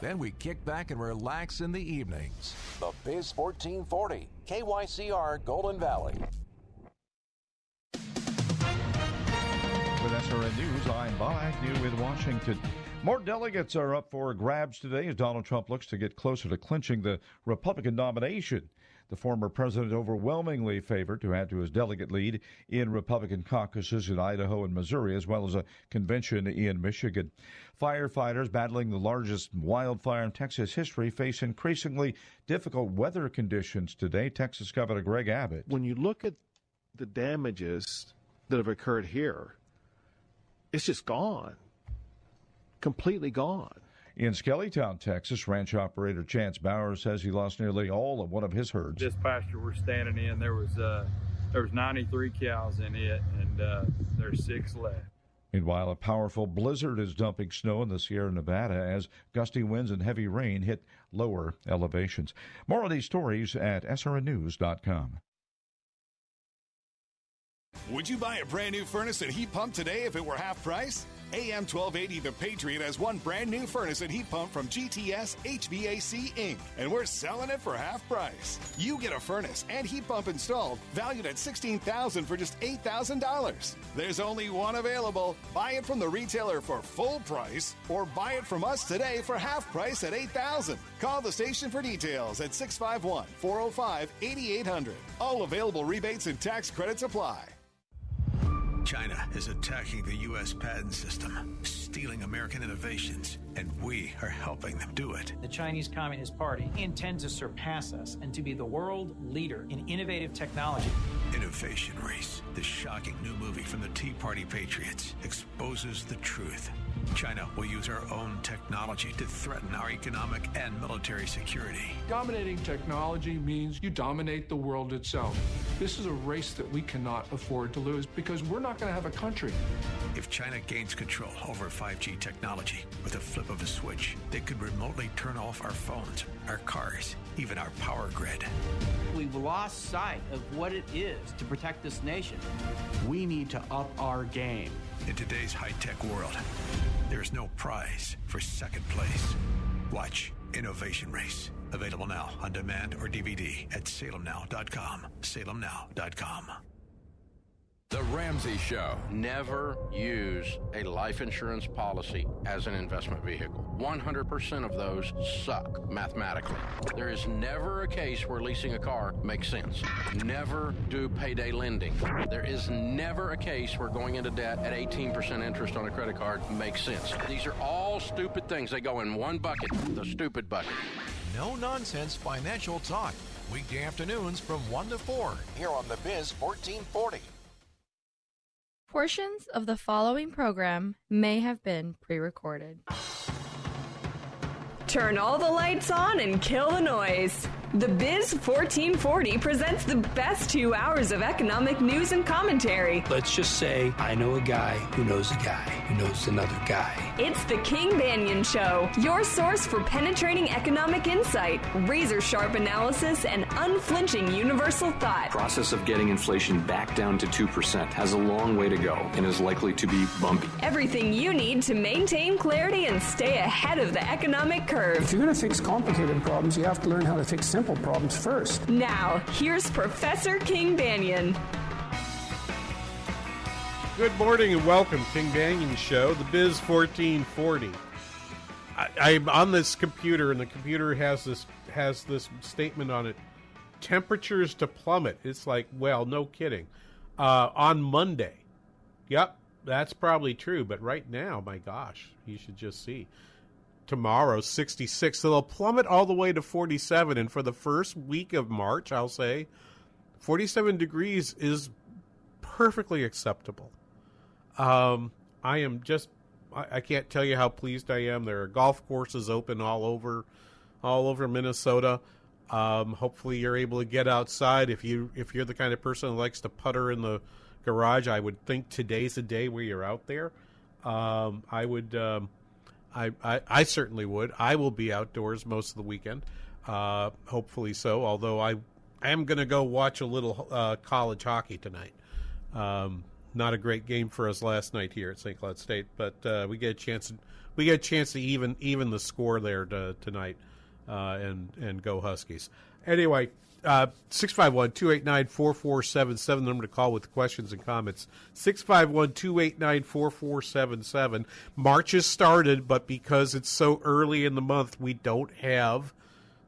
Then we kick back and relax in the evenings. The Biz 1440, KYCR Golden Valley. With SRN News, I'm Bob New with Washington. More delegates are up for grabs today as Donald Trump looks to get closer to clinching the Republican nomination. The former president overwhelmingly favored to add to his delegate lead in Republican caucuses in Idaho and Missouri, as well as a convention in Michigan. Firefighters battling the largest wildfire in Texas history face increasingly difficult weather conditions today. Texas Governor Greg Abbott. When you look at the damages that have occurred here, it's just gone. Completely gone. In Skellytown, Texas, ranch operator Chance Bauer says he lost nearly all of one of his herds. This pasture we're standing in, there was uh, there was 93 cows in it, and uh, there's six left. Meanwhile, a powerful blizzard is dumping snow in the Sierra Nevada as gusty winds and heavy rain hit lower elevations. More of these stories at srnnews.com. Would you buy a brand new furnace and heat pump today if it were half price? AM 1280 The Patriot has one brand new furnace and heat pump from GTS HVAC Inc., and we're selling it for half price. You get a furnace and heat pump installed, valued at $16,000 for just $8,000. There's only one available. Buy it from the retailer for full price, or buy it from us today for half price at $8,000. Call the station for details at 651 405 8800. All available rebates and tax credits apply. China is attacking the U.S. patent system, stealing American innovations, and we are helping them do it. The Chinese Communist Party intends to surpass us and to be the world leader in innovative technology. Innovation Race, the shocking new movie from the Tea Party Patriots, exposes the truth. China will use our own technology to threaten our economic and military security. Dominating technology means you dominate the world itself. This is a race that we cannot afford to lose because we're not going to have a country. If China gains control over 5G technology with a flip of a switch, they could remotely turn off our phones, our cars, even our power grid. We've lost sight of what it is to protect this nation. We need to up our game. In today's high tech world, there's no prize for second place. Watch Innovation Race. Available now on demand or DVD at salemnow.com. Salemnow.com. The Ramsey Show. Never use a life insurance policy as an investment vehicle. 100% of those suck mathematically. There is never a case where leasing a car makes sense. Never do payday lending. There is never a case where going into debt at 18% interest on a credit card makes sense. These are all stupid things. They go in one bucket, the stupid bucket. No nonsense financial talk. Weekday afternoons from 1 to 4. Here on the Biz 1440. Portions of the following program may have been pre recorded. Turn all the lights on and kill the noise. The Biz 1440 presents the best two hours of economic news and commentary. Let's just say I know a guy who knows a guy who knows another guy. It's the King Banaian Show, your source for penetrating economic insight, razor sharp analysis, and unflinching universal thought. Process of getting inflation back down to 2% has a long way to go and is likely to be bumpy. Everything you need to maintain clarity and stay ahead of the economic curve. If you're going to fix complicated problems, you have to learn how to fix simple problems first. Now, here's Professor King Banaian. Good morning and welcome, King Banaian Show, the Biz 1440. I, I'm on this computer, and the computer has this has this statement on it: temperatures to plummet. It's like, well, no kidding. Uh, on Monday, yep, that's probably true. But right now, my gosh, you should just see. Tomorrow, 66. So they'll plummet all the way to 47. And for the first week of March, I'll say 47 degrees is perfectly acceptable. Um, I am just I, I can't tell you how pleased I am. There are golf courses open all over, all over Minnesota. Um, hopefully, you're able to get outside. If you if you're the kind of person who likes to putter in the garage, I would think today's the day where you're out there. Um, I would. Um, I, I, I certainly would. I will be outdoors most of the weekend. Uh, hopefully so. Although I I am going to go watch a little uh, college hockey tonight. Um, not a great game for us last night here at St. Cloud State, but uh, we get a chance. We get a chance to even even the score there to, tonight, uh, and and go Huskies. Anyway, uh, six five one two eight nine four four seven seven. Number to call with questions and comments. Six five one two eight nine four four seven seven. March has started, but because it's so early in the month, we don't have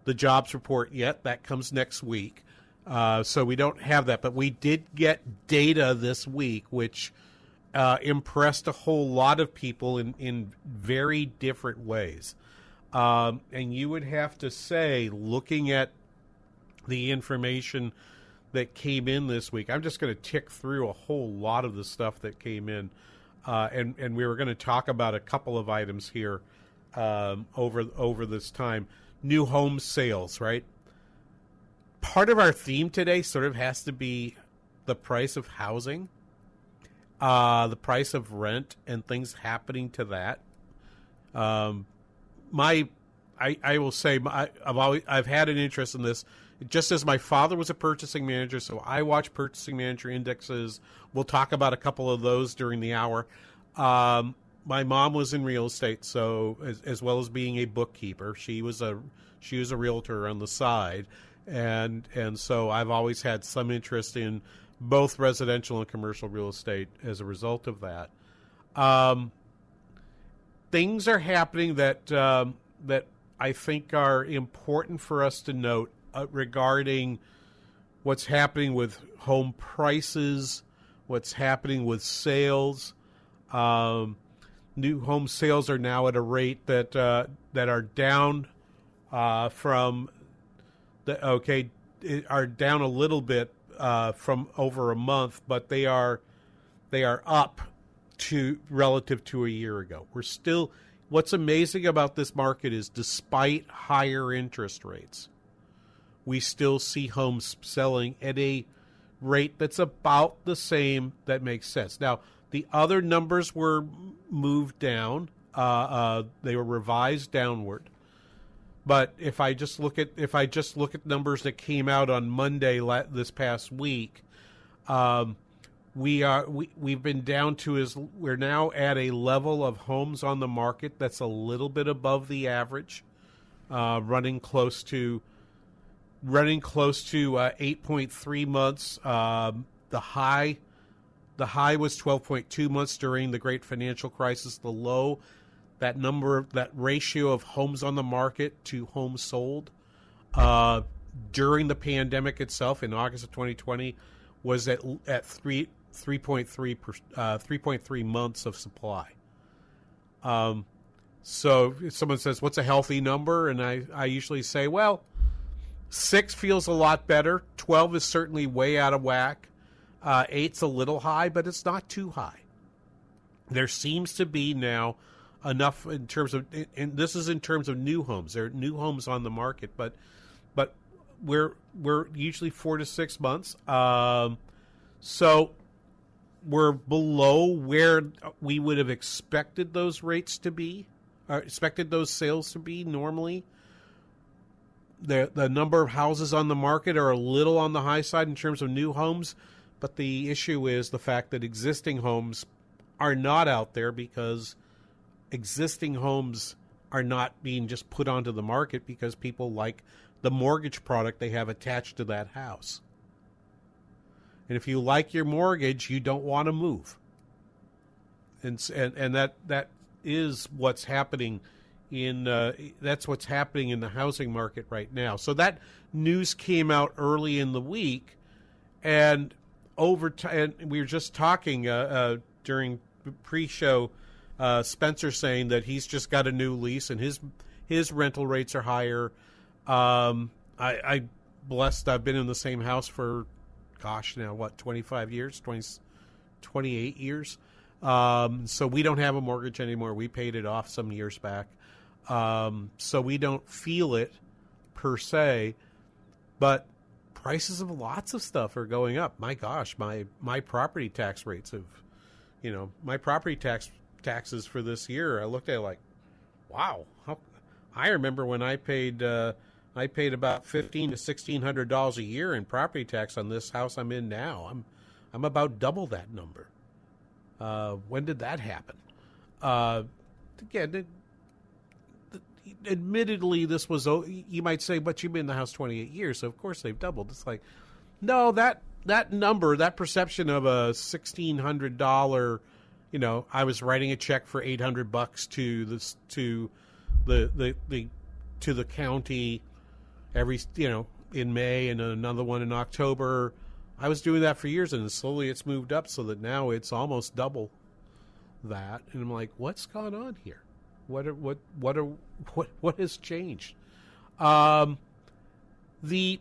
the jobs report yet. That comes next week. Uh, so we don't have that, but we did get data this week, which uh, impressed a whole lot of people in, in very different ways. Um, and you would have to say, looking at the information that came in this week, I'm just going to tick through a whole lot of the stuff that came in. Uh, and, and we were going to talk about a couple of items here um, over over this time. New home sales, right? part of our theme today sort of has to be the price of housing, uh, the price of rent, and things happening to that. Um, my, I, I will say, my, I've always I've had an interest in this. Just as my father was a purchasing manager, so I watch purchasing manager indexes. We'll talk about a couple of those during the hour. Um, my mom was in real estate, so as, as well as being a bookkeeper, she was a she was a realtor on the side and and so I've always had some interest in both residential and commercial real estate as a result of that. Um, things are happening that um, that I think are important for us to note uh, regarding what's happening with home prices, what's happening with sales. Um, new home sales are now at a rate that uh, that are down uh, from the okay are down a little bit uh, from over a month, but they are they are up to relative to a year ago. We're still what's amazing about this market is despite higher interest rates, we still see homes selling at a rate that's about the same that makes sense. Now, the other numbers were moved down. Uh, uh, they were revised downward. But if I just look at if I just look at numbers that came out on Monday this past week, um, we are we we've been down to is we're now at a level of homes on the market that's a little bit above the average, uh, running close to running close to uh, 8.3 months. Um, the high the high was 12.2 months during the great financial crisis. The low that number, that ratio of homes on the market to homes sold uh, during the pandemic itself in August of 2020 was at at three. 3.3 uh, 3.3 months of supply. Um, so if someone says, "What's a healthy number?" and I, I usually say, "Well, six feels a lot better. Twelve is certainly way out of whack. Uh, eight's a little high, but it's not too high. There seems to be now enough in terms of, and this is in terms of new homes. There are new homes on the market, but but we're we're usually four to six months. Um, so we're below where we would have expected those rates to be, or expected those sales to be normally. The the number of houses on the market are a little on the high side in terms of new homes, but the issue is the fact that existing homes are not out there because existing homes are not being just put onto the market because people like the mortgage product they have attached to that house. And if you like your mortgage, you don't want to move. And and, and that that is what's happening in uh, that's what's happening in the housing market right now. So that news came out early in the week, and over time, we were just talking uh, uh, during pre-show uh, Spencer saying that he's just got a new lease and his his rental rates are higher. Um, I, I blessed. I've been in the same house for, gosh, now what, twenty five years, 20, 28 years. Um, so we don't have a mortgage anymore. We paid it off some years back. Um, so we don't feel it per se, but prices of lots of stuff are going up. My gosh, my my property tax rates have, you know, my property tax taxes for this year. I looked at like, wow. How, I remember when I paid uh, I paid about fifteen to sixteen hundred dollars a year in property tax on this house I'm in now. I'm I'm about double that number. Uh, when did that happen? Uh, again, admittedly, this was you might say, but you've been in the house 28 years, so of course they've doubled. It's like, no, that that number, that perception of a sixteen hundred dollar, you know, I was writing a check for 800 bucks to this to the the the to the county every you know in May and another one in October. I was doing that for years, and slowly it's moved up so that now it's almost double that. And I'm like, what's gone on here? What are, what what are what what has changed? Um, the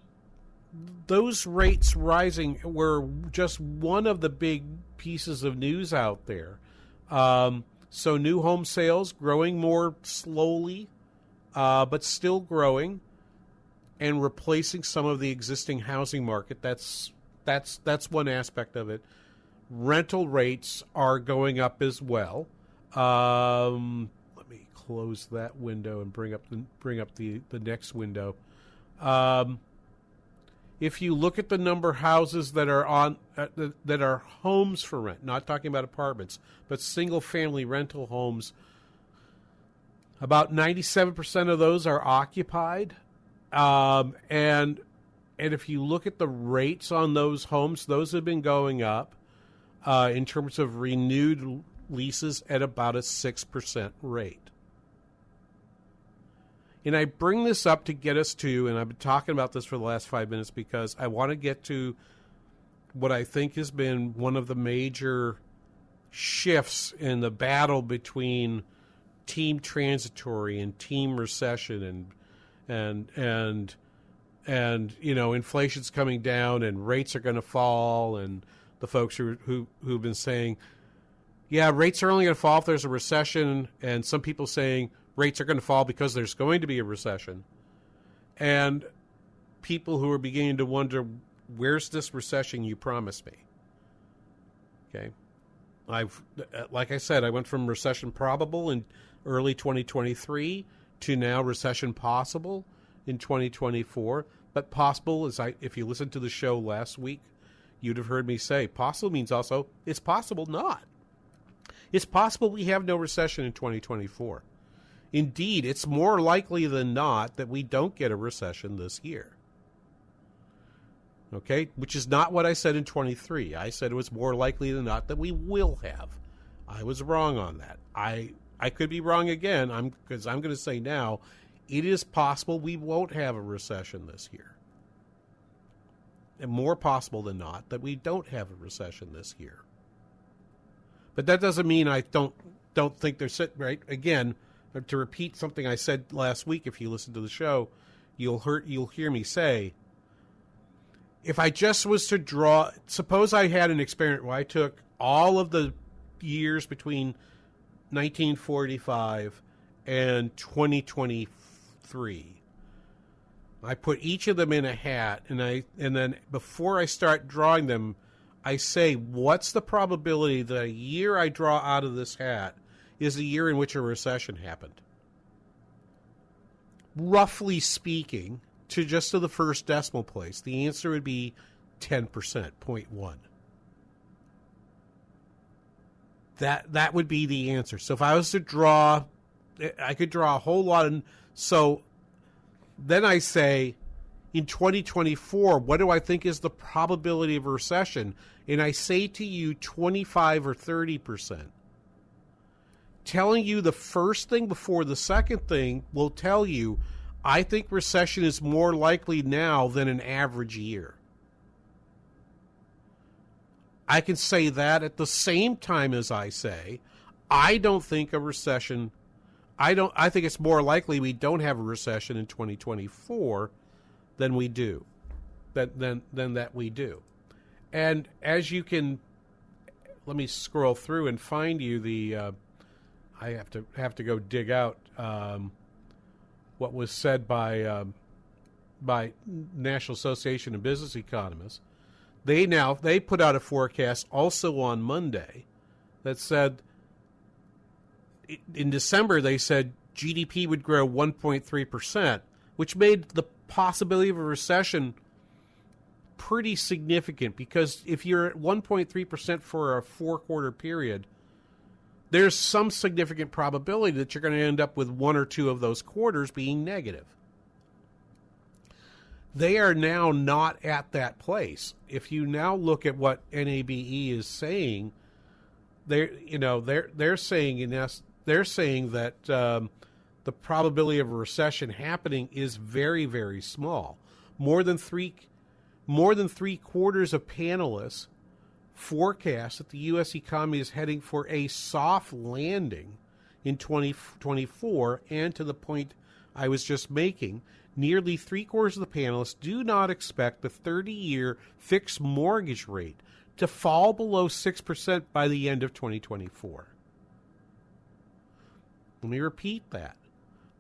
those rates rising were just one of the big pieces of news out there. Um, so new home sales growing more slowly, uh, but still growing, and replacing some of the existing housing market. That's that's that's one aspect of it. Rental rates are going up as well. Um, close that window and bring up the bring up the the next window. Um, if you look at the number of houses that are on uh, that are homes for rent, not talking about apartments, but single family rental homes, about 97% of those are occupied. Um, and and if you look at the rates on those homes, those have been going up uh, in terms of renewed leases at about a 6% rate. And I bring this up to get us to, and I've been talking about this for the last five minutes because I want to get to what I think has been one of the major shifts in the battle between team transitory and team recession and and and and you know inflation's coming down and rates are going to fall and the folks who who who've been saying yeah rates are only going to fall if there's a recession and some people saying rates are going to fall because there's going to be a recession. And people who are beginning to wonder, where's this recession you promised me? Okay. I've, uh, like I said, I went from recession probable in early 2023 to now recession possible in 2024. But possible is I, if you listened to the show last week, you'd have heard me say possible means also it's possible not. It's possible we have no recession in 2024. Indeed, it's more likely than not that we don't get a recession this year. Okay, which is not what I said in 23. I said it was more likely than not that we will have. I was wrong on that. I I could be wrong again. I'm because I'm going to say now, it is possible we won't have a recession this year. And more possible than not that we don't have a recession this year. But that doesn't mean I don't don't think they're sit right again Uh, to repeat something I said last week, if you listen to the show, you'll hear you'll hear me say. If I just was to draw, suppose I had an experiment where I took all of the years between 1945 and 2023. I put each of them in a hat, and I and then before I start drawing them, I say, what's the probability that a year I draw out of this hat is the year in which a recession happened. Roughly speaking, to just to the first decimal place, the answer would be 10%, 0.1. That that would be the answer. So if I was to draw I could draw a whole lot of so then I say in 2024, what do I think is the probability of a recession? And I say to you 25 or 30 percent telling you the first thing before the second thing will tell you I think recession is more likely now than an average year. I can say that at the same time as I say I don't think a recession I don't I think it's more likely we don't have a recession in 2024 than we do. That than than that we do. And as you can let me scroll through and find you the. Uh, I have to have to go dig out um, what was said by um, by National Association of Business Economists. They now they put out a forecast also on Monday that said in December they said GDP would grow 1.3 percent, which made the possibility of a recession pretty significant because if you're at 1.3 percent for a four quarter period, there's some significant probability that you're going to end up with one or two of those quarters being negative. They are now not at that place. If you now look at what NABE is saying, they're you know they're they're saying in they're saying that um, the probability of a recession happening is very very small. More than three more than three quarters of panelists forecast that the U.S. economy is heading for a soft landing in 2024, and to the point I was just making, nearly three quarters of the panelists do not expect the 30 year fixed mortgage rate to fall below 6% by the end of 2024. Let me repeat that.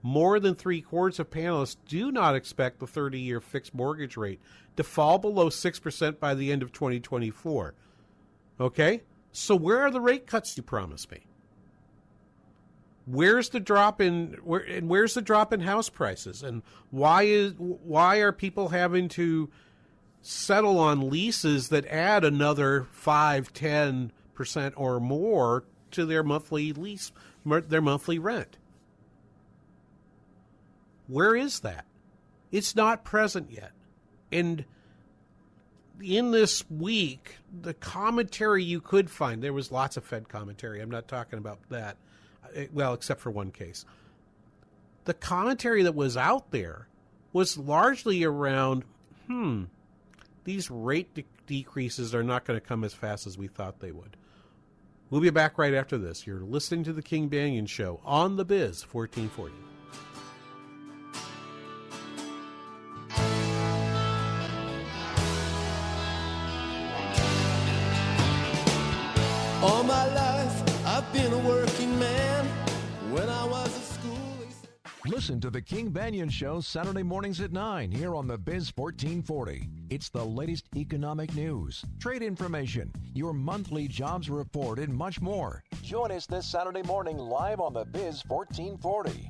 More than three quarters of panelists do not expect the 30 year fixed mortgage rate to fall below 6% by the end of 2024. Okay? So where are the rate cuts you promised me? Where's the drop in where and where's the drop in house prices and why is why are people having to settle on leases that add another 5 10% or more to their monthly lease their monthly rent? Where is that? It's not present yet. And in this week, the commentary you could find, there was lots of Fed commentary. I'm not talking about that. Uh, well, except for one case. The commentary that was out there was largely around, hmm, these rate de- decreases are not going to come as fast as we thought they would. We'll be back right after this. You're listening to the King Banaian Show on the Biz 1440. All my life, I've been a working man. When I was school. Listen to the King Banaian Show Saturday mornings at 9 here on the Biz 1440. It's the latest economic news, trade information, your monthly jobs report, and much more. Join us this Saturday morning live on the Biz 1440.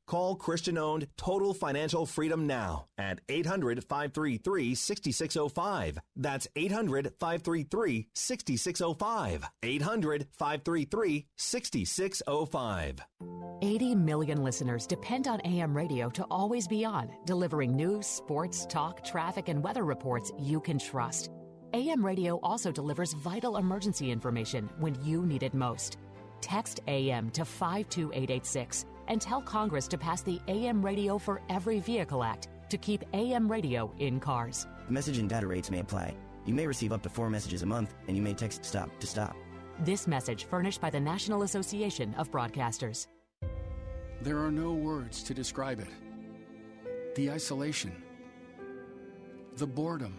Call Christian owned Total Financial Freedom now at 800 533 6605. That's 800 533 6605. 800 533 6605. 80 million listeners depend on AM radio to always be on, delivering news, sports, talk, traffic, and weather reports you can trust. AM radio also delivers vital emergency information when you need it most. Text AM to 52886 and tell Congress to pass the AM Radio for Every Vehicle Act to keep AM radio in cars. Message and data rates may apply. You may receive up to four messages a month, and you may text STOP to stop. This message furnished by the National Association of Broadcasters. There are no words to describe it. The isolation, the boredom,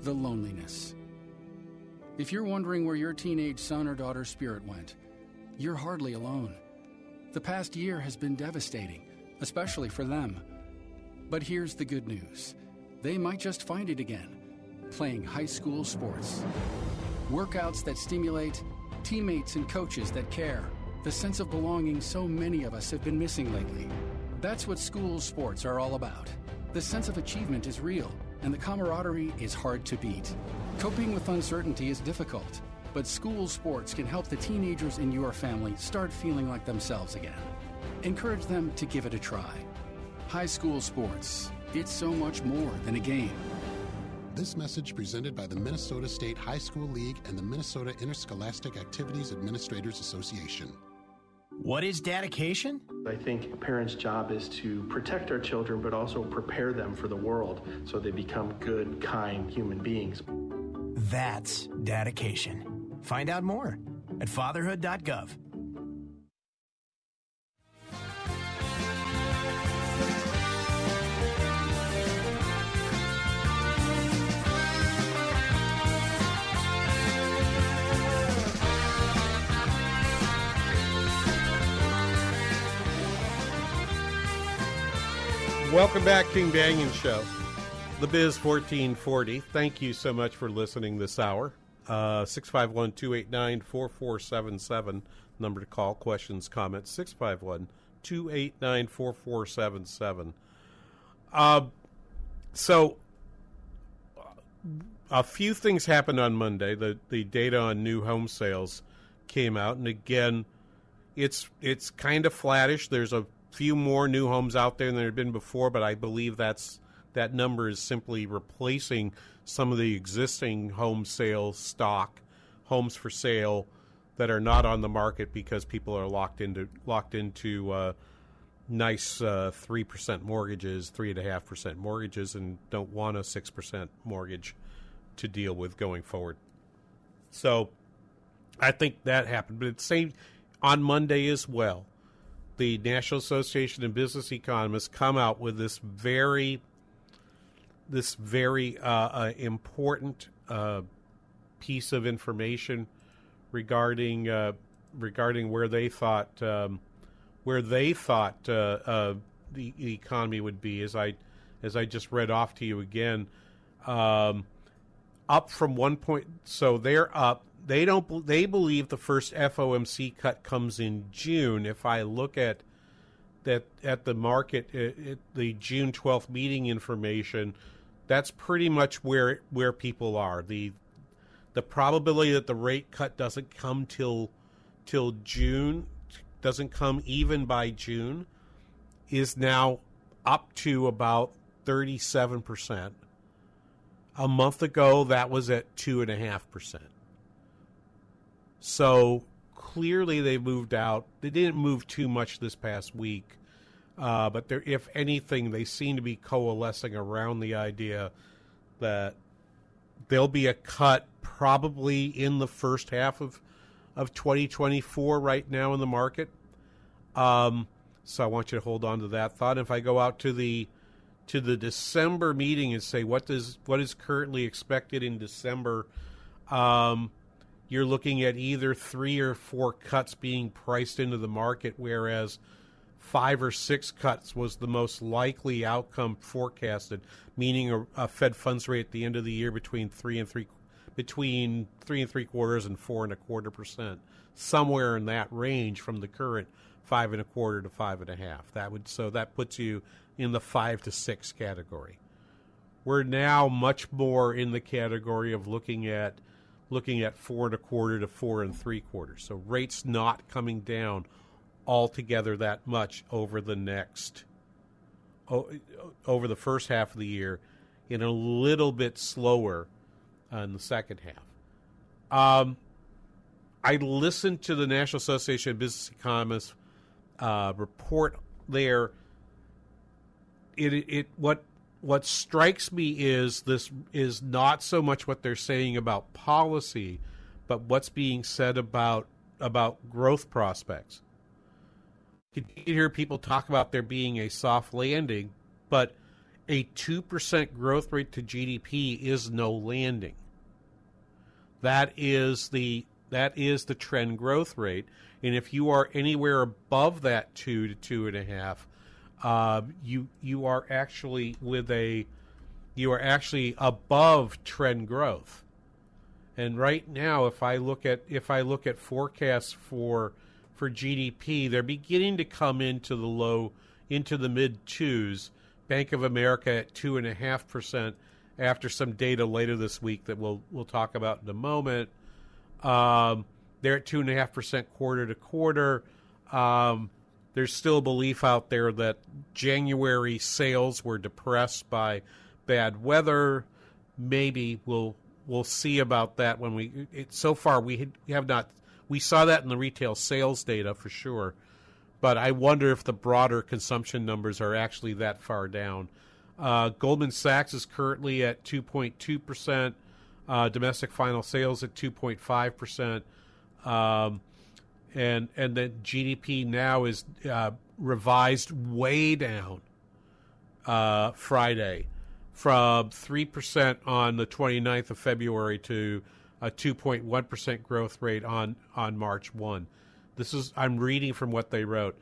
the loneliness. If you're wondering where your teenage son or daughter's spirit went, you're hardly alone. The past year has been devastating, especially for them. But here's the good news they might just find it again playing high school sports. Workouts that stimulate, teammates and coaches that care, the sense of belonging so many of us have been missing lately. That's what school sports are all about. The sense of achievement is real and the camaraderie is hard to beat. Coping with uncertainty is difficult, but school sports can help the teenagers in your family start feeling like themselves again. Encourage them to give it a try. High school sports, it's so much more than a game. This message presented by the Minnesota State High School League and the Minnesota Interscholastic Activities Administrators Association. What is dedication? I think a parent's job is to protect our children, but also prepare them for the world so they become good, kind human beings. That's dedication. Find out more at fatherhood.gov. Welcome back, King Banaian Show, the Biz 1440. Thank you so much for listening this hour. Uh, 651 289 4477, number to call. Questions, comments, 651 289 4477. Uh, so, a few things happened on Monday. The, the data on new home sales came out, and again, it's it's kind of flattish. There's a few more new homes out there than there had been before, but I believe that's that number is simply replacing some of the existing home sale stock, homes for sale that are not on the market because people are locked into locked into uh, nice uh, three percent mortgages, three and a half percent mortgages, and don't want a six percent mortgage to deal with going forward. So, I think that happened, but it's same on Monday as well the National Association of Business Economists come out with this very this very uh, uh, important uh, piece of information regarding uh, regarding where they thought um, where they thought the, the, economy would be. As I as I just read off to you again, um, up from one point. So they're up they don't they believe the first FOMC cut comes in June. If I look at that at the market it, the June 12th meeting information, that's pretty much where where people are. The the probability that the rate cut doesn't come till till June doesn't come even by June is now up to about 37%. A month ago, that was at 2.5%. So clearly they moved out. They didn't move too much this past week, uh, but if anything, they seem to be coalescing around the idea that there'll be a cut probably in the first half of of 2024 right now in the market. Um, so I want you to hold on to that thought. If I go out to the to the December meeting and say what does what is currently expected in December, um, you're looking at either three or four cuts being priced into the market, whereas five or six cuts was the most likely outcome forecasted, meaning a, a, Fed funds rate at the end of the year between three and three between three and three quarters and four and a quarter percent, somewhere in that range from the current five and a quarter to five and a half. That would so that puts you in the five to six category. We're now much more in the category of looking at looking at four and a quarter to four and three quarters. So rates not coming down altogether that much over the next over the first half of the year, in a little bit slower in the second half. Um, I listened to the National Association of Business Economists uh, report there. It, it what what strikes me is this is not so much what they're saying about policy, but what's being said about about growth prospects. You hear people talk about there being a soft landing, but a two percent growth rate to GDP is no landing. That is the that is the trend growth rate, and if you are anywhere above that two to two and a half, uh, you you are actually with a you are actually above trend growth. And right now, if I look at if I look at forecasts for for GDP, they're beginning to come into the low into the mid twos. Bank of America at two and a half percent, after some data later this week that we'll we'll talk about in a moment. Um, they're at two and a half percent quarter to quarter. Um, there's still belief out there that January sales were depressed by bad weather. Maybe we'll we'll see about that when we. It, so far, we have not. We saw that in the retail sales data for sure, but I wonder if the broader consumption numbers are actually that far down. Uh, Goldman Sachs is currently at 2.2 percent. Uh, domestic final sales at 2.5 percent. Um, and and the GDPNow is uh, revised way down uh, Friday from 3% on the 29th of February to a 2.1% growth rate on, on March 1. This is I'm reading from what they wrote.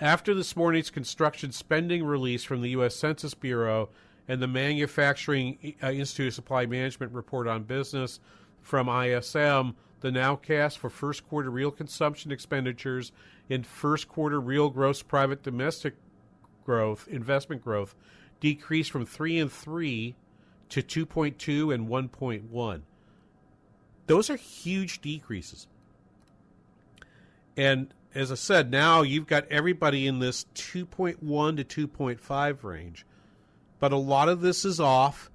After this morning's construction spending release from the U.S. Census Bureau and the Manufacturing uh, Institute of Supply Management report on business from ISM, the nowcast for first quarter real consumption expenditures and first quarter real gross private domestic growth, investment growth, decreased from 3 and 3 to 2.2 and 1.1. Those are huge decreases. And as I said, now you've got everybody in this 2.1 to 2.5 range. But a lot of this is off.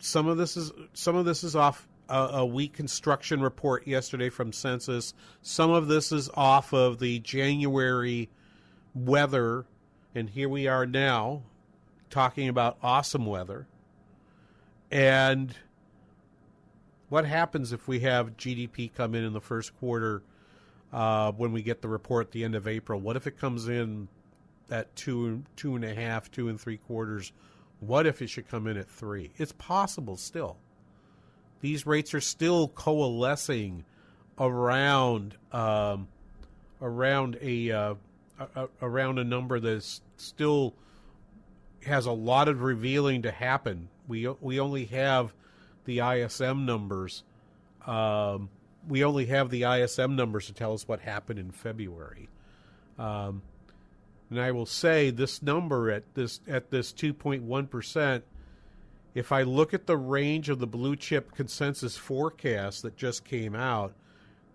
Some of this is some of this is off a, a weak construction report yesterday from Census. Some of this is off of the January weather, and here we are now talking about awesome weather. And what happens if we have GDP come in in the first quarter uh, when we get the report at the end of April? What if it comes in at two, two and a half, two and three quarters? What if it should come in at three? It's possible still these rates are still coalescing around um, around a, uh, a, around a number that still has a lot of revealing to happen. We we only have the ISM numbers. Um, we only have the ISM numbers to tell us what happened in February. Um, and I will say this number at this at this 2.1 percent if I look at the range of the blue chip consensus forecast that just came out,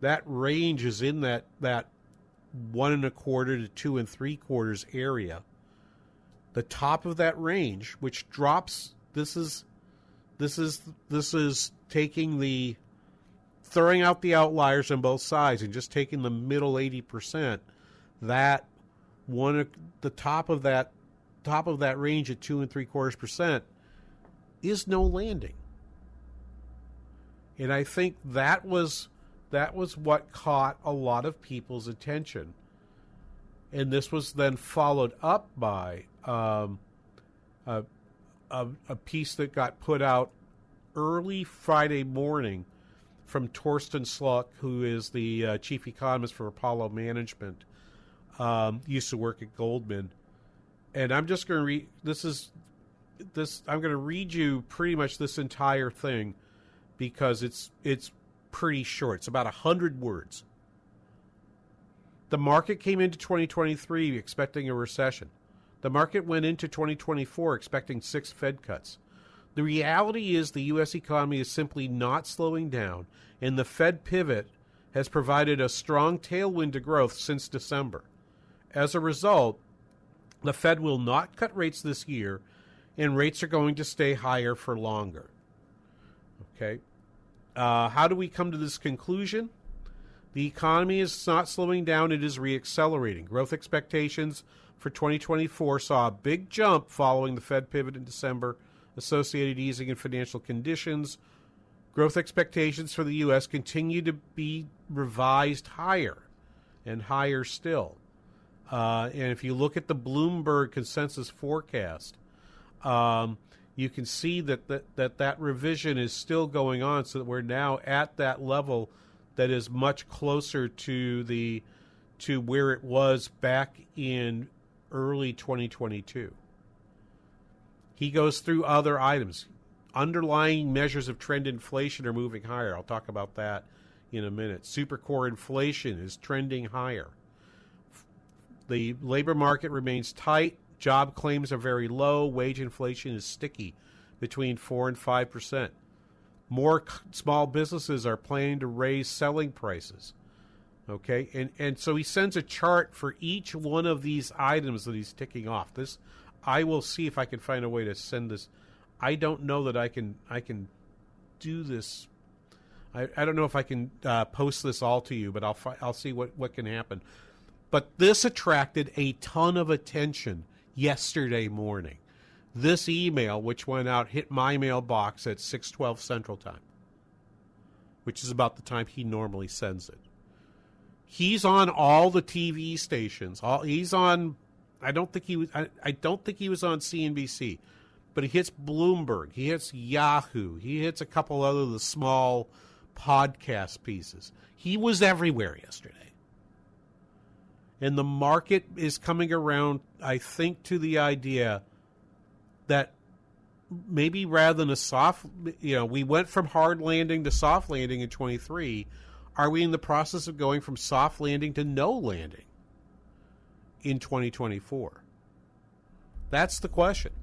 that range is in that that one and a quarter to two and three quarters area. The top of that range, which drops, this is this is this is taking the throwing out the outliers on both sides and just taking the middle eighty percent. That one, the top of that top of that range at two and three quarters percent is no landing. And I think that was that was what caught a lot of people's attention. And this was then followed up by um, a, a, a, piece that got put out early Friday morning from Torsten Slok, who is the uh, chief economist for Apollo Management, um, used to work at Goldman. And I'm just going to read this is this I'm going to read you pretty much this entire thing because it's it's pretty short. It's about a hundred words. The market came into 2023 expecting a recession. The market went into 2024 expecting six Fed cuts. The reality is the U.S. economy is simply not slowing down, and the Fed pivot has provided a strong tailwind to growth since December. As a result, the Fed will not cut rates this year and rates are going to stay higher for longer. Okay. Uh, how do we come to this conclusion? The economy is not slowing down, it is reaccelerating. Growth expectations for 2024 saw a big jump following the Fed pivot in December, associated easing in financial conditions. Growth expectations for the U.S. continue to be revised higher and higher still. Uh, and if you look at the Bloomberg consensus forecast, um, you can see that, that that that revision is still going on, so that we're now at that level that is much closer to the to where it was back in early 2022. He goes through other items. Underlying measures of trend inflation are moving higher. I'll talk about that in a minute. Supercore inflation is trending higher. The labor market remains tight. Job claims are very low. Wage inflation is sticky. between 4 and 5%. More c- small businesses are planning to raise selling prices. Okay? And and so he sends a chart for each one of these items that he's ticking off. This I will see if I can find a way to send this. I don't know that I can I can do this I, I don't know if I can uh, post this all to you, but I'll fi- I'll see what, what can happen. But this attracted a ton of attention yesterday morning. This email, which went out, hit my mailbox at six twelve Central Time, which is about the time he normally sends it. He's on all the TV stations. All he's on. I don't think he was. I, I don't think he was on CNBC, but he hits Bloomberg. He hits Yahoo. He hits a couple other the small podcast pieces. He was everywhere yesterday. And the market is coming around, I think, to the idea that maybe rather than a soft, you know, we went from hard landing to soft landing in 23. Are we in the process of going from soft landing to no landing in 2024? That's the question.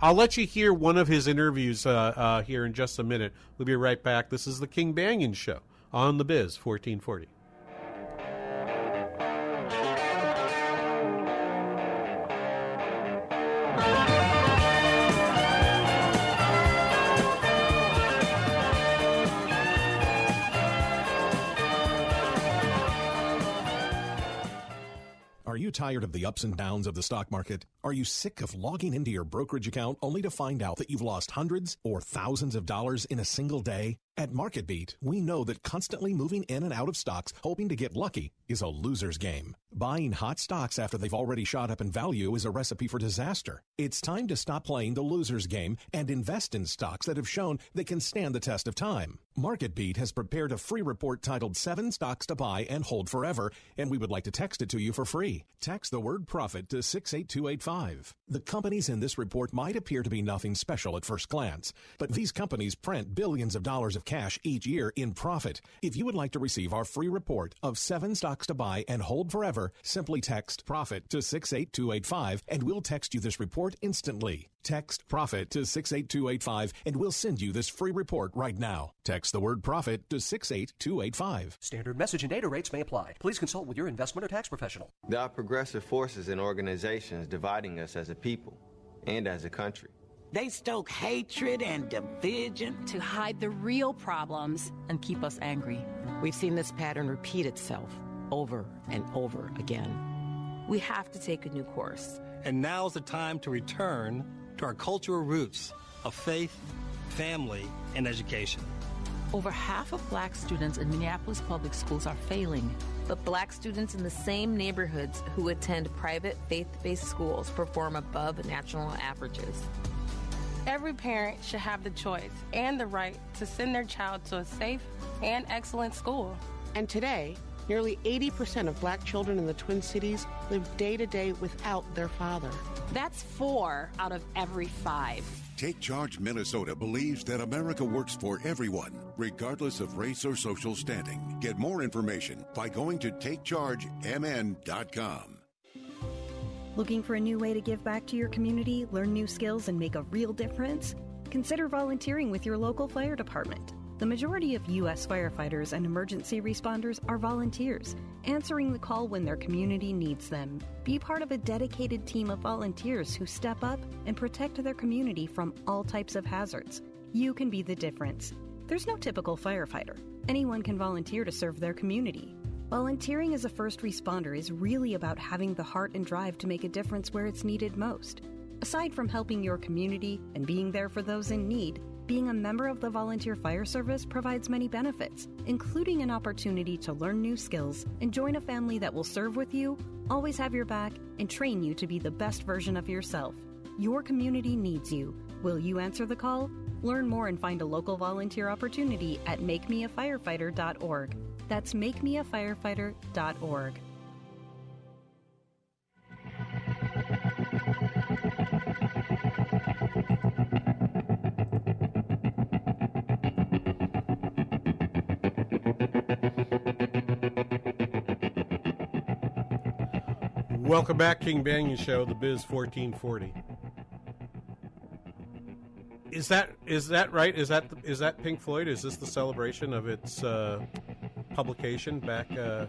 I'll let you hear one of his interviews uh, uh, here in just a minute. We'll be right back. This is the King Banaian Show on the Biz 1440. Tired of the ups and downs of the stock market? Are you sick of logging into your brokerage account only to find out that you've lost hundreds or thousands of dollars in a single day? At MarketBeat, we know that constantly moving in and out of stocks hoping to get lucky is a loser's game. Buying hot stocks after they've already shot up in value is a recipe for disaster. It's time to stop playing the loser's game and invest in stocks that have shown they can stand the test of time. MarketBeat has prepared a free report titled Seven Stocks to Buy and Hold Forever, and we would like to text it to you for free. Text the word profit to 68285. The companies in this report might appear to be nothing special at first glance, but these companies print billions of dollars of cash each year in profit. If you would like to receive our free report of seven stocks to buy and hold forever, simply text profit to 68285 and we'll text you this report instantly. Text profit to 68285 and we'll send you this free report right now. Text the word profit to 68285. Standard message and data rates may apply. Please consult with your investment or tax professional. There are progressive forces and organizations dividing us as a people and as a country. They stoke hatred and division to hide the real problems and keep us angry. We've seen this pattern repeat itself over and over again. We have to take a new course. And now's the time to return to our cultural roots of faith, family, and education. Over half of black students in Minneapolis public schools are failing. But black students in the same neighborhoods who attend private faith based schools perform above national averages. Every parent should have the choice and the right to send their child to a safe and excellent school. And today, nearly 80% of black children in the Twin Cities live day to day without their father. That's four out of every five. Take Charge Minnesota believes that America works for everyone, regardless of race or social standing. Get more information by going to takechargemn.com. Looking for a new way to give back to your community, learn new skills, and make a real difference? Consider volunteering with your local fire department. The majority of U.S. firefighters and emergency responders are volunteers, answering the call when their community needs them. Be part of a dedicated team of volunteers who step up and protect their community from all types of hazards. You can be the difference. There's no typical firefighter. Anyone can volunteer to serve their community. Volunteering as a first responder is really about having the heart and drive to make a difference where it's needed most. Aside from helping your community and being there for those in need, being a member of the Volunteer Fire Service provides many benefits, including an opportunity to learn new skills and join a family that will serve with you, always have your back, and train you to be the best version of yourself. Your community needs you. Will you answer the call? Learn more and find a local volunteer opportunity at makemeafirefighter.org. That's makemeafirefighter.org. Welcome back, King Banaian Show, the Biz 1440. Is that is that right? Is that is that Pink Floyd? Is this the celebration of its uh, publication back? Uh,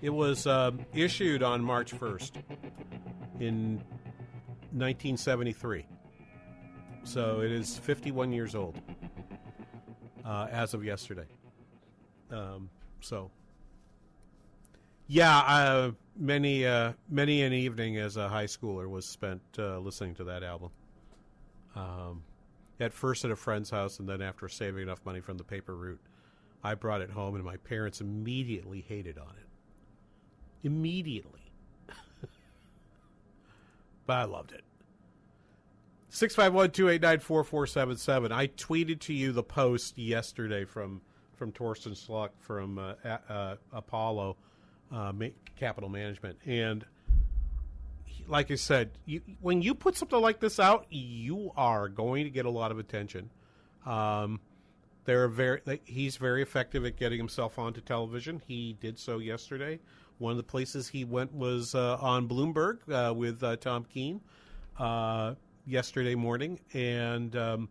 it was uh, issued on March first in 1973. So it is 51 years old uh, as of yesterday. Um, so, yeah, uh, many uh, many an evening as a high schooler was spent uh, listening to that album. Um, at first at a friend's house, and then after saving enough money from the paper route, I brought it home, and my parents immediately hated on it. Immediately. but I loved it. 651-289-4477. I tweeted to you the post yesterday from from Torsten Slok from uh, uh, Apollo uh, Capital Management, and like I said, you, when you put something like this out, you are going to get a lot of attention. Um, they're very he's very effective at getting himself onto television. He did so yesterday. One of the places he went was uh, on Bloomberg uh, with uh, Tom Keene yesterday morning, and um,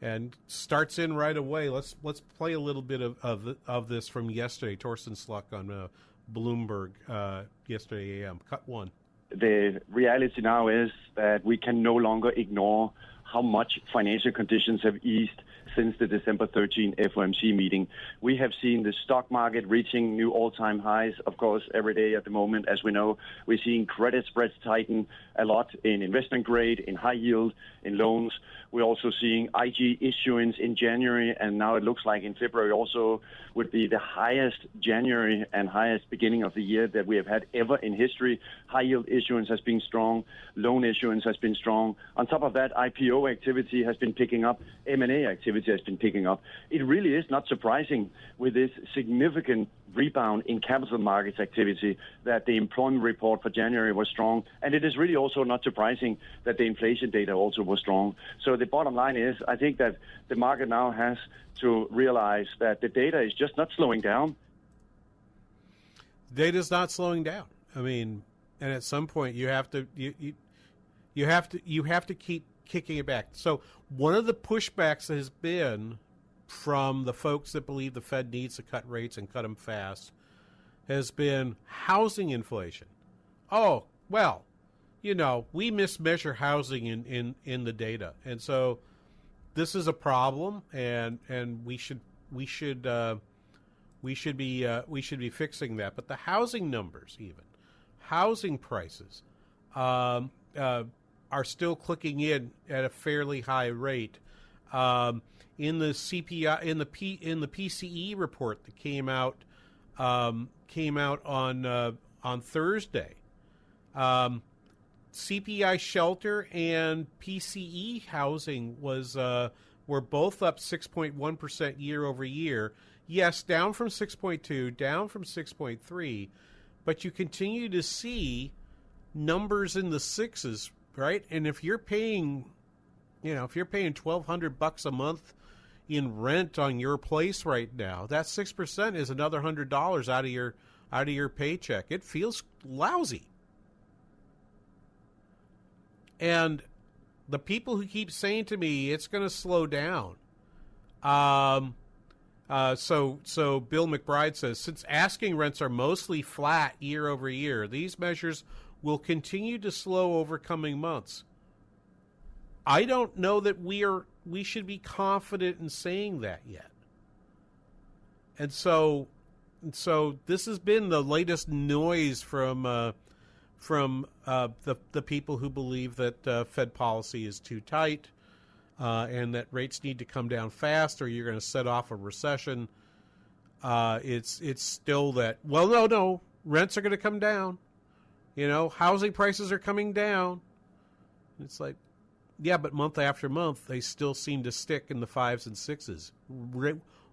and starts in right away. Let's let's play a little bit of of, of this from yesterday. Torsten Slok on uh, Bloomberg uh, yesterday AM. Cut one. The reality now is that we can no longer ignore how much financial conditions have eased since the December 13 FOMC meeting. We have seen the stock market reaching new all-time highs, of course, every day at the moment. As we know, we're seeing credit spreads tighten a lot in investment grade, in high yield, in loans. We're also seeing IG issuance in January, and now it looks like in February also would be the highest January and highest beginning of the year that we have had ever in history. High yield issuance has been strong, loan issuance has been strong. On top of that, IPO activity has been picking up, M&A activity has been picking up. It really is not surprising with this significant rebound in capital markets activity that the employment report for January was strong. And it is really also not surprising that the inflation data also was strong. So the bottom line is, I think that the market now has to realize that the data is just not slowing down. Data is not slowing down. I mean, and at some point you have to you, you you have to you have to keep kicking it back. So one of the pushbacks has been from the folks that believe the Fed needs to cut rates and cut them fast has been housing inflation. Oh, well, you know, we mismeasure housing in, in, in the data. And so this is a problem and and we should we should uh, we should be uh, we should be fixing that. But the housing numbers even housing prices um, uh, are still clicking in at a fairly high rate. Um, in the CPI in the P in the PCE report that came out um, came out on uh, on Thursday. Um, CPI shelter and PCE housing was uh, were both up 6.1 percent year over year. Yes, down from 6.2, down from 6.3, but you continue to see numbers in the sixes, right? And if you're paying, you know, if you're paying 1,200 bucks a month in rent on your place right now, that six percent is another hundred dollars out of your out of your paycheck. It feels lousy. And the people who keep saying to me it's going to slow down. Um, uh, so so Bill McBride says since asking rents are mostly flat year over year, these measures will continue to slow over coming months. I don't know that we are we should be confident in saying that yet. And so, and so this has been the latest noise from uh, from uh, the the people who believe that uh, Fed policy is too tight uh, and that rates need to come down fast, or you're going to set off a recession. Uh, it's it's still that well, no, no, rents are going to come down. You know, housing prices are coming down. It's like, yeah, but month after month, they still seem to stick in the fives and sixes.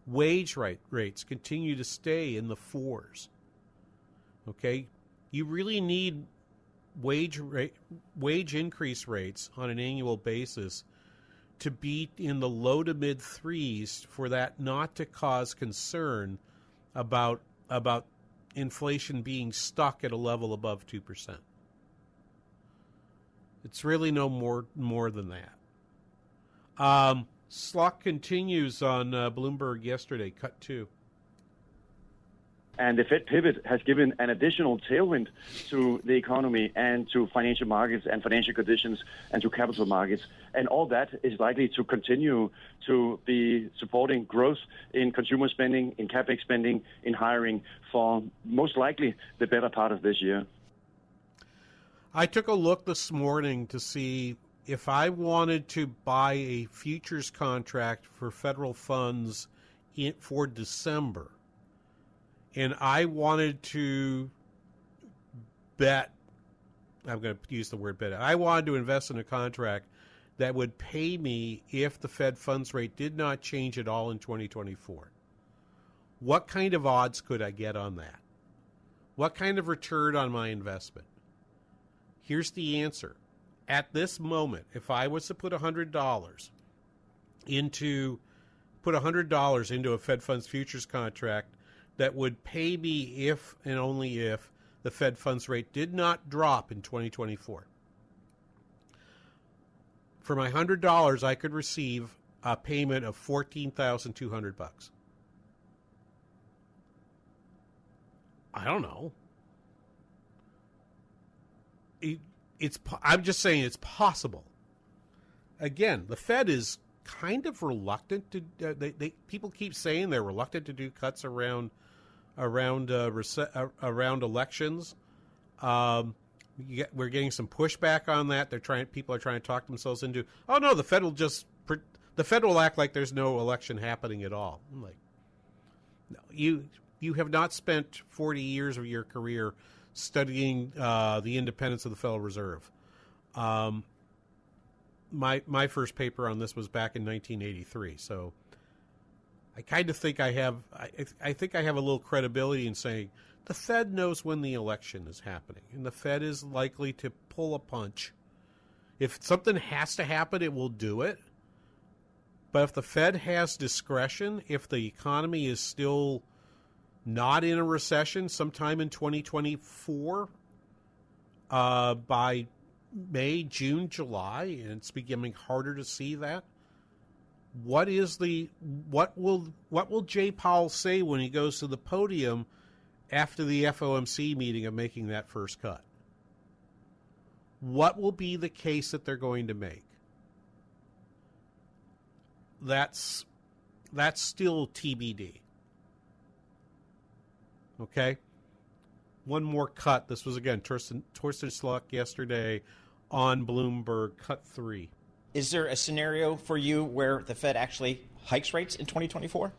wage rate rates continue to stay in the fours. Okay, you really need wage rate, wage increase rates on an annual basis to be in the low to mid threes for that not to cause concern about about inflation being stuck at a level above two percent. It's really no more more than that. Um, Slok continues on uh, Bloomberg yesterday, cut two. And the Fed pivot has given an additional tailwind to the economy and to financial markets and financial conditions and to capital markets. And all that is likely to continue to be supporting growth in consumer spending, in capex spending, in hiring for most likely the better part of this year. I took a look this morning to see if I wanted to buy a futures contract for federal funds in, for December and I wanted to bet. I'm going to use the word bet. I wanted to invest in a contract that would pay me if the Fed funds rate did not change at all in 2024. What kind of odds could I get on that? What kind of return on my investment? Here's the answer. At this moment, if I was to put $100 into put $100 into a Fed funds futures contract that would pay me if and only if the Fed funds rate did not drop in 2024. For my $100, I could receive a payment of 14,200 bucks. I don't know. It, it's I'm just saying it's possible. Again, the Fed is kind of reluctant to uh, they, they people keep saying they're reluctant to do cuts around around uh, rece- uh, around elections. Um, get, we're getting some pushback on that. They're trying. People are trying to talk themselves into. Oh no, the Fed will just the Fed will act like there's no election happening at all. I'm like, no, you you have not spent 40 years of your career studying uh, the independence of the Federal Reserve. Um, my my first paper on this was back in 1983, so I kind of think I have. I, I think I have a little credibility in saying the Fed knows when the election is happening, and the Fed is likely to pull a punch. If something has to happen, it will do it. But if the Fed has discretion, if the economy is still not in a recession sometime in 2024, uh, by May, June, July, and it's becoming harder to see that, what is the what will what will Jay Powell say when he goes to the podium after the FOMC meeting of making that first cut? What will be the case that they're going to make? That's that's still TBD. Okay. One more cut. This was again Torsten, Torsten Slok yesterday on Bloomberg. Cut three. Is there a scenario for you where the Fed actually hikes rates in 2024?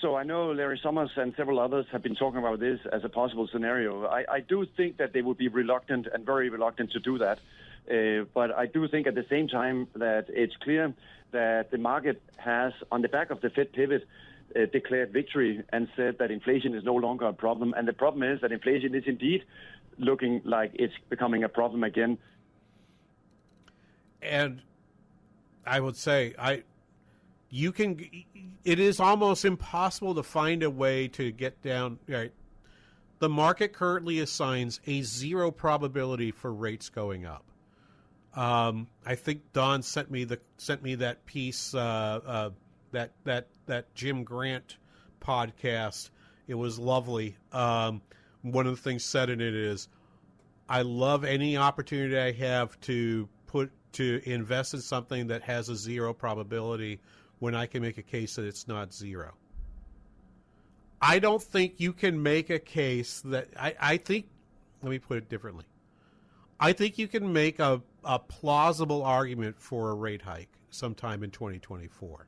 So I know Larry Summers and several others have been talking about this as a possible scenario. I, I do think that they would be reluctant and very reluctant to do that. Uh, but I do think at the same time that it's clear that the market has, on the back of the Fed pivot, uh, declared victory and said that inflation is no longer a problem. And the problem is that inflation is indeed looking like it's becoming a problem again. And I would say I you can it is almost impossible to find a way to get down right the market currently assigns a zero probability for rates going up um, I think Don sent me the sent me that piece uh, uh, that that that Jim Grant podcast it was lovely um, one of the things said in it is I love any opportunity I have to put to invest in something that has a zero probability when I can make a case that it's not zero. I don't think you can make a case that I, I think let me put it differently. I think you can make a, a plausible argument for a rate hike sometime in 2024.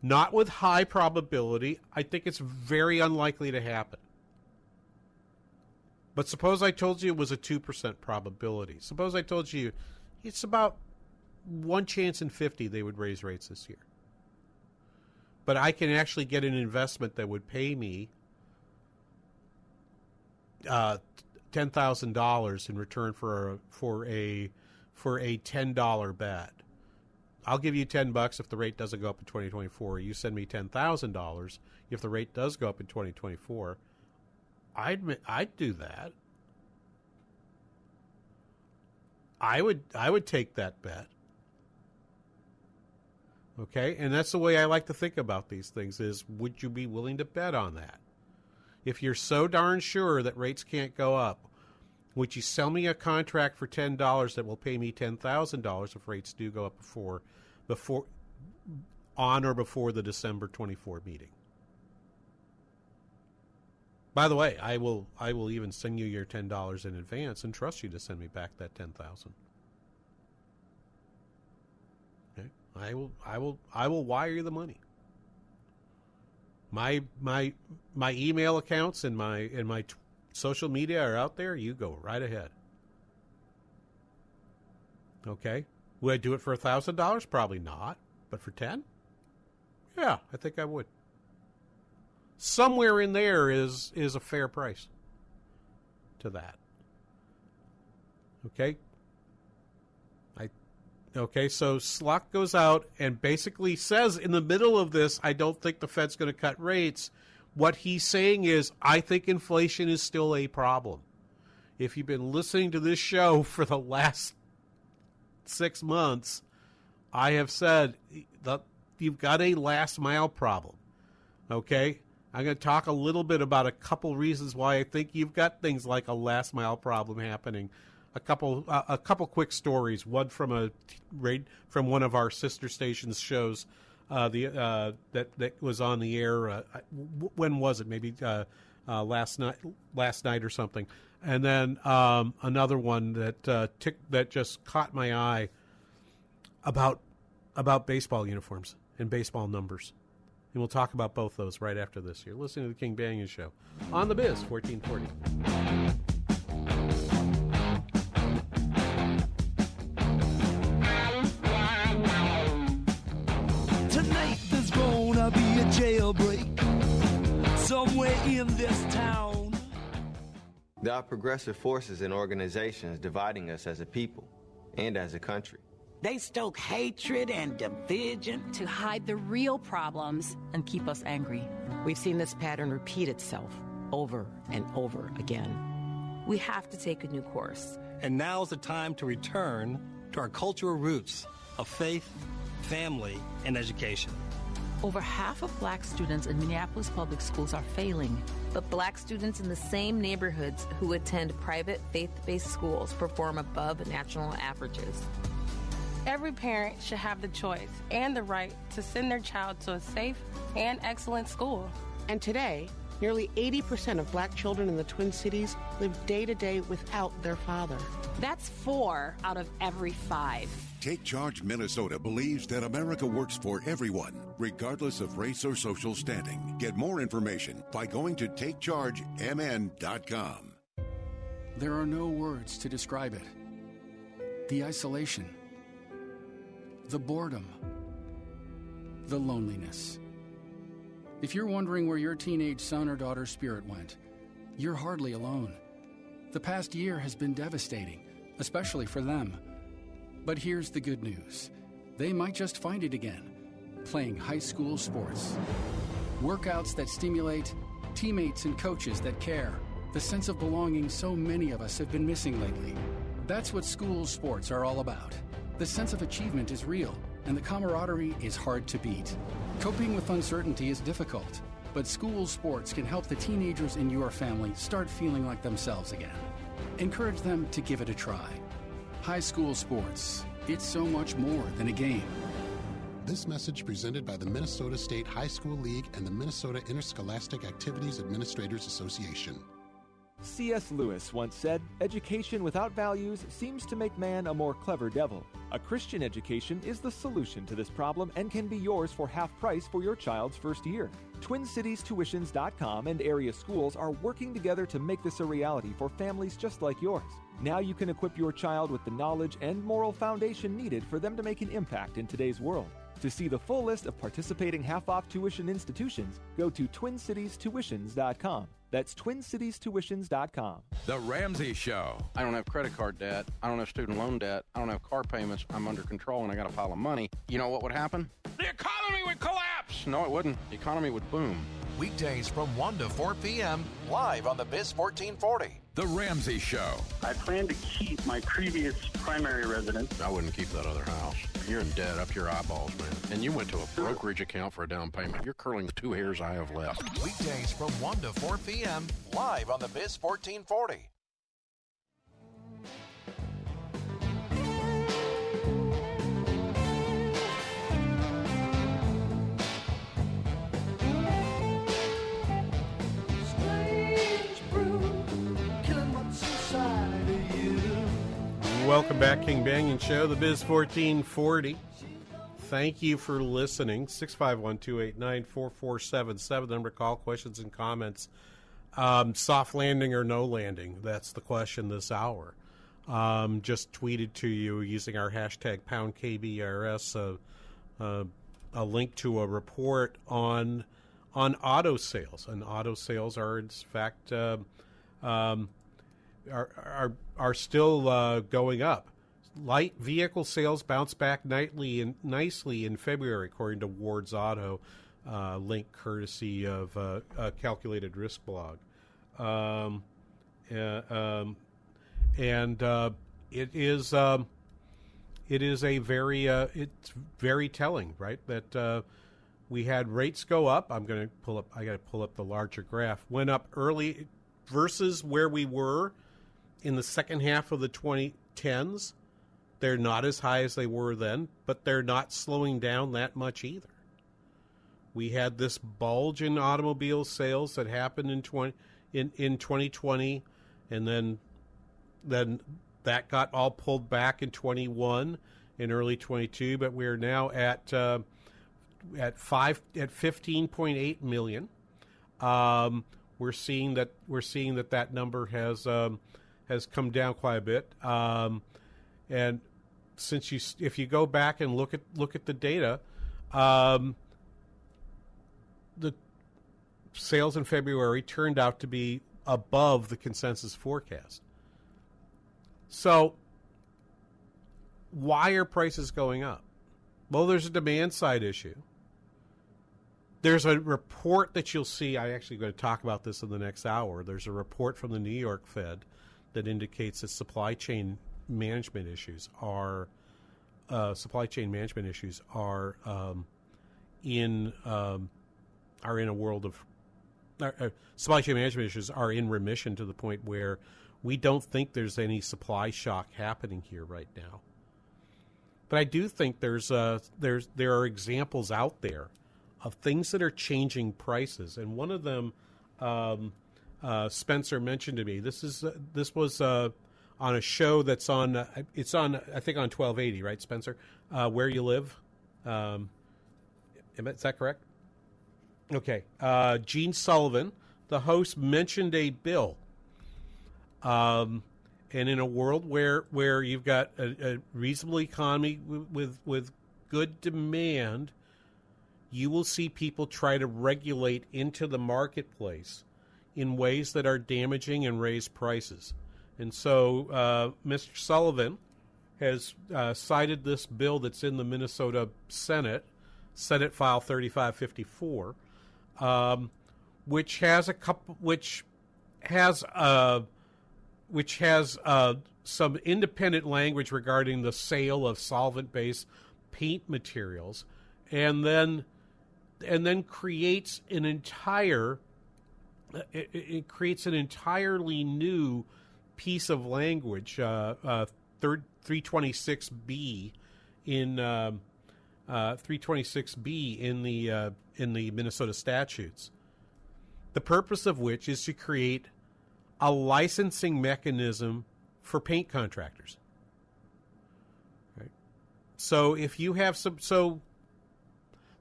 Not with high probability. I think it's very unlikely to happen. But suppose I told you it was a 2% probability. Suppose I told you it's about one chance in 50 they would raise rates this year. But I can actually get an investment that would pay me uh, ten thousand dollars in return for a, for a for a ten dollar bet. I'll give you ten bucks if the rate doesn't go up in 2024. You send me ten thousand dollars if the rate does go up in 2024. I'd I'd do that. I would I would take that bet. Okay? And that's the way I like to think about these things is would you be willing to bet on that? If you're so darn sure that rates can't go up, would you sell me a contract for ten dollars that will pay me ten thousand dollars if rates do go up before before on or before the December twenty four meeting? By the way, I will I will even send you your ten dollars in advance and trust you to send me back that ten thousand. Okay, I will I will I will wire you the money. My my my email accounts and my and my t- social media are out there. You go right ahead. Okay, would I do it for a thousand dollars? Probably not, but for ten, yeah, I think I would somewhere in there is is a fair price to that. Okay. I okay, so Slok goes out and basically says in the middle of this, I don't think the Fed's going to cut rates. What he's saying is, I think inflation is still a problem. If you've been listening to this show for the last six months, I have said that you've got a last mile problem. Okay? I'm going to talk a little bit about a couple reasons why I think you've got things like a last mile problem happening. A couple, uh, a couple quick stories. One from a from one of our sister stations shows. Uh, the uh, that that was on the air. Uh, when was it? Maybe uh, uh, last night, last night or something. And then um, another one that tick, that just caught my eye about about baseball uniforms and baseball numbers. And we'll talk about both those right after this. You're listening to the King Banaian Show on the Biz 1440. In this town. There are progressive forces and organizations dividing us as a people and as a country. They stoke hatred and division to hide the real problems and keep us angry. We've seen this pattern repeat itself over and over again. We have to take a new course. And now's the time to return to our cultural roots of faith, family, and education. Over half of black students in Minneapolis public schools are failing. But black students in the same neighborhoods who attend private faith based schools perform above national averages. Every parent should have the choice and the right to send their child to a safe and excellent school. And today, nearly 80% of black children in the Twin Cities live day to day without their father. That's four out of every five. Take Charge Minnesota believes that America works for everyone, regardless of race or social standing. Get more information by going to takechargemn.com. There are no words to describe it. The isolation the boredom, the loneliness. If you're wondering where your teenage son or daughter's spirit went, you're hardly alone. The past year has been devastating, especially for them. But here's the good news they might just find it again playing high school sports. Workouts that stimulate, teammates and coaches that care, the sense of belonging so many of us have been missing lately. That's what school sports are all about. The sense of achievement is real, and the camaraderie is hard to beat. Coping with uncertainty is difficult, but school sports can help the teenagers in your family start feeling like themselves again. Encourage them to give it a try. High school sports, it's so much more than a game. This message presented by the Minnesota State High School League and the Minnesota Interscholastic Activities Administrators Association. C.S. Lewis once said, Education without values seems to make man a more clever devil. A Christian education is the solution to this problem and can be yours for half price for your child's first year. TwinCitiesTuitions.com and area schools are working together to make this a reality for families just like yours. Now you can equip your child with the knowledge and moral foundation needed for them to make an impact in today's world. To see the full list of participating half off tuition institutions, go to TwinCitiesTuitions.com. That's TwinCitiesTuitions.com. The Ramsey Show. I don't have credit card debt. I don't have student loan debt. I don't have car payments. I'm under control and I got a pile of money. You know what would happen? The economy would collapse. No, it wouldn't. The economy would boom. Weekdays from 1 to 4 p.m. live on the Biz 1440. The Ramsey Show. I plan to keep my previous primary residence. I wouldn't keep that other house. You're in debt up your eyeballs, man. And you went to a brokerage account for a down payment. You're curling the two hairs I have left. Weekdays from 1 to 4 p.m. live on the Biz 1440. Welcome back, King Banaian Show, the Biz 1440. Thank you for listening. 651 289 4477. Number call, questions, and comments. Um, soft landing or no landing? That's the question this hour. Um, just tweeted to you using our hashtag pound KBRS uh, uh, a link to a report on on auto sales. And auto sales are, in fact, uh, um, are, are are still uh, going up. Light vehicle sales bounced back nightly and nicely in February, according to Ward's Auto, uh, link courtesy of uh, a calculated risk blog. Um, uh, um, and uh, it is um, it is a very uh, it's very telling, right? That we had rates go up. I'm going to pull up. I got to pull up the larger graph. Went up early versus where we were in the second half of the 2010s. They're not as high as they were then, but they're not slowing down that much either. We had this bulge in automobile sales that happened in 20 in, in 2020 and then then that got all pulled back in 21 in early 22, but we're now at uh, at five at 15.8 million. Um, we're seeing that we're seeing that that number has um, has come down quite a bit. Um, and since you, if you go back and look at look at the data, um, the sales in February turned out to be above the consensus forecast. So, why are prices going up? Well, there's a demand side issue. There's a report that you'll see. I actually going to talk about this in the next hour. There's a report from the New York Fed that indicates that supply chain management issues are uh, supply chain management issues are um, in um, are in a world of uh, uh, supply chain management issues are in remission to the point where we don't think there's any supply shock happening here right now. But I do think there's uh, there's there are examples out there of things that are changing prices, and one of them um, uh, Spencer mentioned to me. This is uh, this was uh, on a show that's on. Uh, it's on I think on twelve eighty, right, Spencer? Where you live? Um, is that correct? Okay. Gene Sullivan, the host, mentioned a bill. Um, and in a world where where you've got a, a reasonable economy with with good demand, you will see people try to regulate into the marketplace in ways that are damaging and raise prices. And so uh, Mr. Sullivan has uh, cited this bill that's in the Minnesota Senate, Senate File 3554, um, which has a couple, which has uh, which has uh, some independent language regarding the sale of solvent-based paint materials, and then and then creates an entire it, it, creates an entirely new piece of language, uh, uh, third 326b in um, uh, 326b in the uh, in the Minnesota statutes. The purpose of which is to create a licensing mechanism for paint contractors. Right. So if you have some, so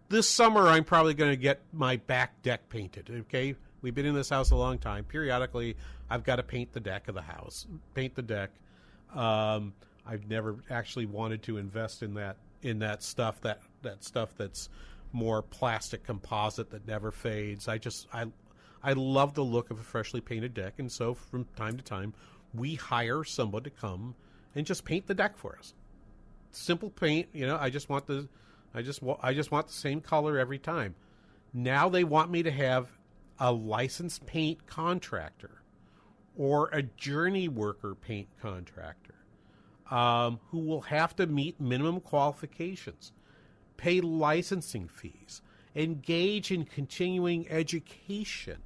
this summer I'm probably going to get my back deck painted. Okay, We've been in this house a long time. Periodically, I've got to paint the deck of the house, paint the deck. Um, I've never actually wanted to invest in that in that stuff that that stuff that's more plastic composite that never fades. I just I I love the look of a freshly painted deck, and so from time to time, we hire someone to come and just paint the deck for us. Simple paint, you know. I just want the I just I just want the same color every time. Now they want me to have a licensed paint contractor or a journey worker paint contractor um, who will have to meet minimum qualifications, pay licensing fees, engage in continuing education.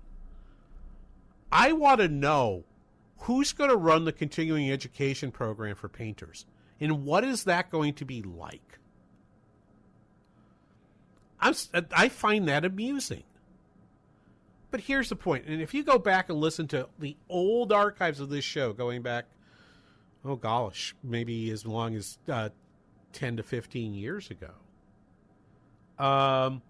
I want to know who's going to run the continuing education program for painters and what is that going to be like? I'm, I find that amusing. But here's the point, and if you go back and listen to the old archives of this show, going back, oh gosh, maybe as long as uh, ten to fifteen years ago, um,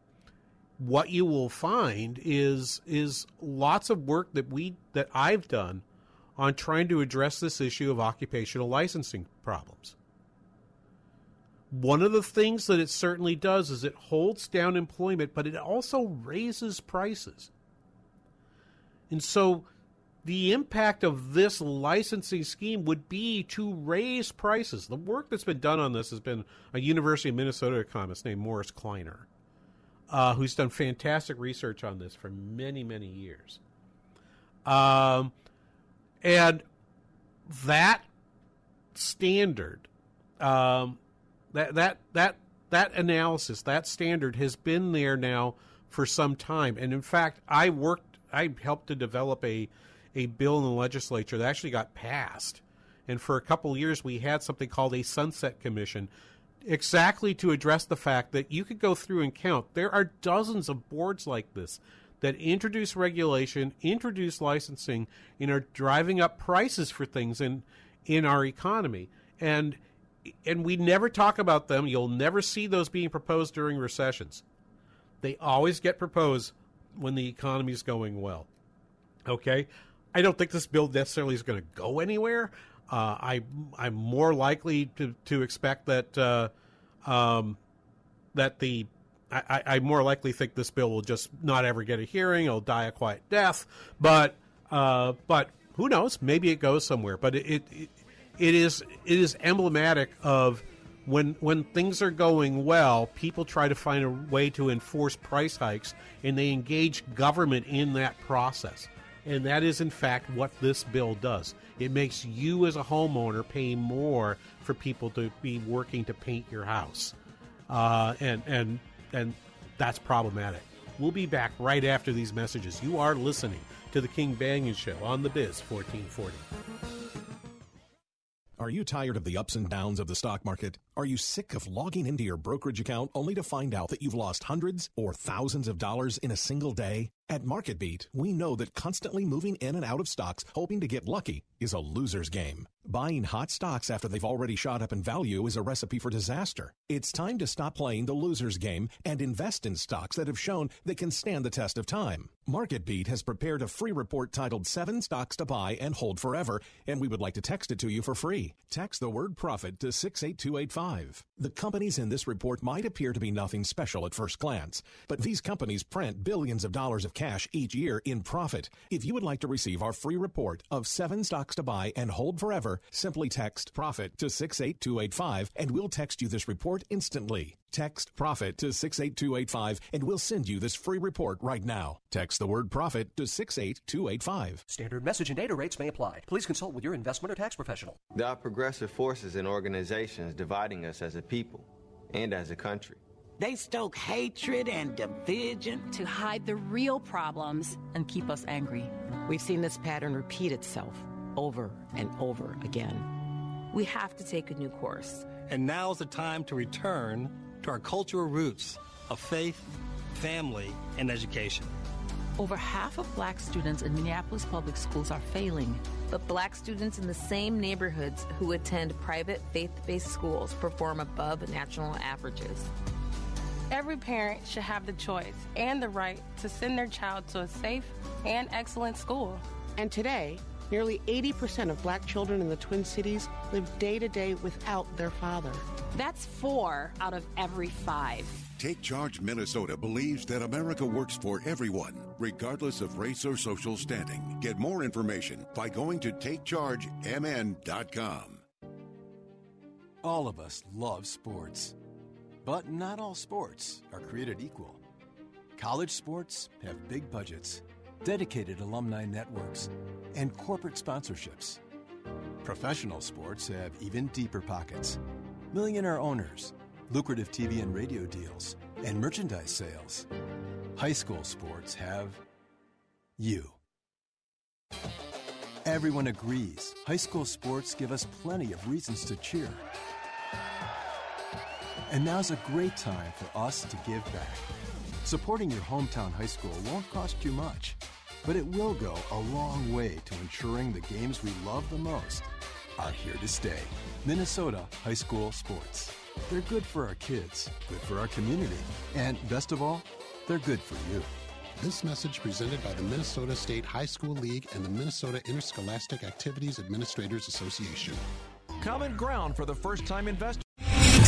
what you will find is is lots of work that we that I've done on trying to address this issue of occupational licensing problems. One of the things that it certainly does is it holds down employment, but it also raises prices. And so the impact of this licensing scheme would be to raise prices. The work that's been done on this has been a University of Minnesota economist named Morris Kleiner, uh, who's done fantastic research on this for many, many years. Um, and that standard, um, that that that that analysis, that standard has been there now for some time. And in fact, I worked I helped to develop a a bill in the legislature that actually got passed. And for a couple years, we had something called a sunset commission, exactly to address the fact that you could go through and count. There are dozens of boards like this that introduce regulation, introduce licensing, and are driving up prices for things in in our economy. And and we never talk about them. You'll never see those being proposed during recessions. They always get proposed when the economy is going well. Okay, I don't think this bill necessarily is going to go anywhere. Uh, I I'm more likely to to expect that uh, um, that the I, I more likely think this bill will just not ever get a hearing. It'll die a quiet death. But uh, but who knows? Maybe it goes somewhere. But it, it it is it is emblematic of when when things are going well, people try to find a way to enforce price hikes, and they engage government in that process. And that is, in fact, what this bill does. It makes you, as a homeowner, pay more for people to be working to paint your house, uh, and and and that's problematic. We'll be back right after these messages. You are listening to the King Banaian Show on the Biz 1440. Are you tired of the ups and downs of the stock market? Are you sick of logging into your brokerage account only to find out that you've lost hundreds or thousands of dollars in a single day? At MarketBeat, we know that constantly moving in and out of stocks hoping to get lucky is a loser's game. Buying hot stocks after they've already shot up in value is a recipe for disaster. It's time to stop playing the loser's game and invest in stocks that have shown they can stand the test of time. MarketBeat has prepared a free report titled Seven Stocks to Buy and Hold Forever, and we would like to text it to you for free. Text the word profit to 68285. The companies in this report might appear to be nothing special at first glance, but these companies print billions of dollars of cash each year in profit. If you would like to receive our free report of seven stocks to buy and hold forever, simply text profit to 68285 and we'll text you this report instantly. Text profit to 68285 and we'll send you this free report right now. Text the word profit to 68285. Standard message and data rates may apply. Please consult with your investment or tax professional. There are progressive forces and organizations dividing us as a people and as a country. They stoke hatred and division to hide the real problems and keep us angry. We've seen this pattern repeat itself over and over again. We have to take a new course. And now's the time to return to our cultural roots of faith, family, and education. Over half of black students in Minneapolis public schools are failing. But black students in the same neighborhoods who attend private faith based schools perform above national averages. Every parent should have the choice and the right to send their child to a safe and excellent school. And today, nearly 80% of black children in the Twin Cities live day to day without their father. That's four out of every five. Take Charge Minnesota believes that America works for everyone, regardless of race or social standing. Get more information by going to takechargemn.com. All of us love sports, but not all sports are created equal. College sports have big budgets, dedicated alumni networks, and corporate sponsorships. Professional sports have even deeper pockets. Millionaire owners, lucrative TV and radio deals, and merchandise sales. High school sports have you. Everyone agrees high school sports give us plenty of reasons to cheer. And now's a great time for us to give back. Supporting your hometown high school won't cost you much, but it will go a long way to ensuring the games we love the most are here to stay. Minnesota High School Sports. They're good for our kids, good for our community, and best of all, they're good for you. This message presented by the Minnesota State High School League and the Minnesota Interscholastic Activities Administrators Association. Common ground for the first time investor.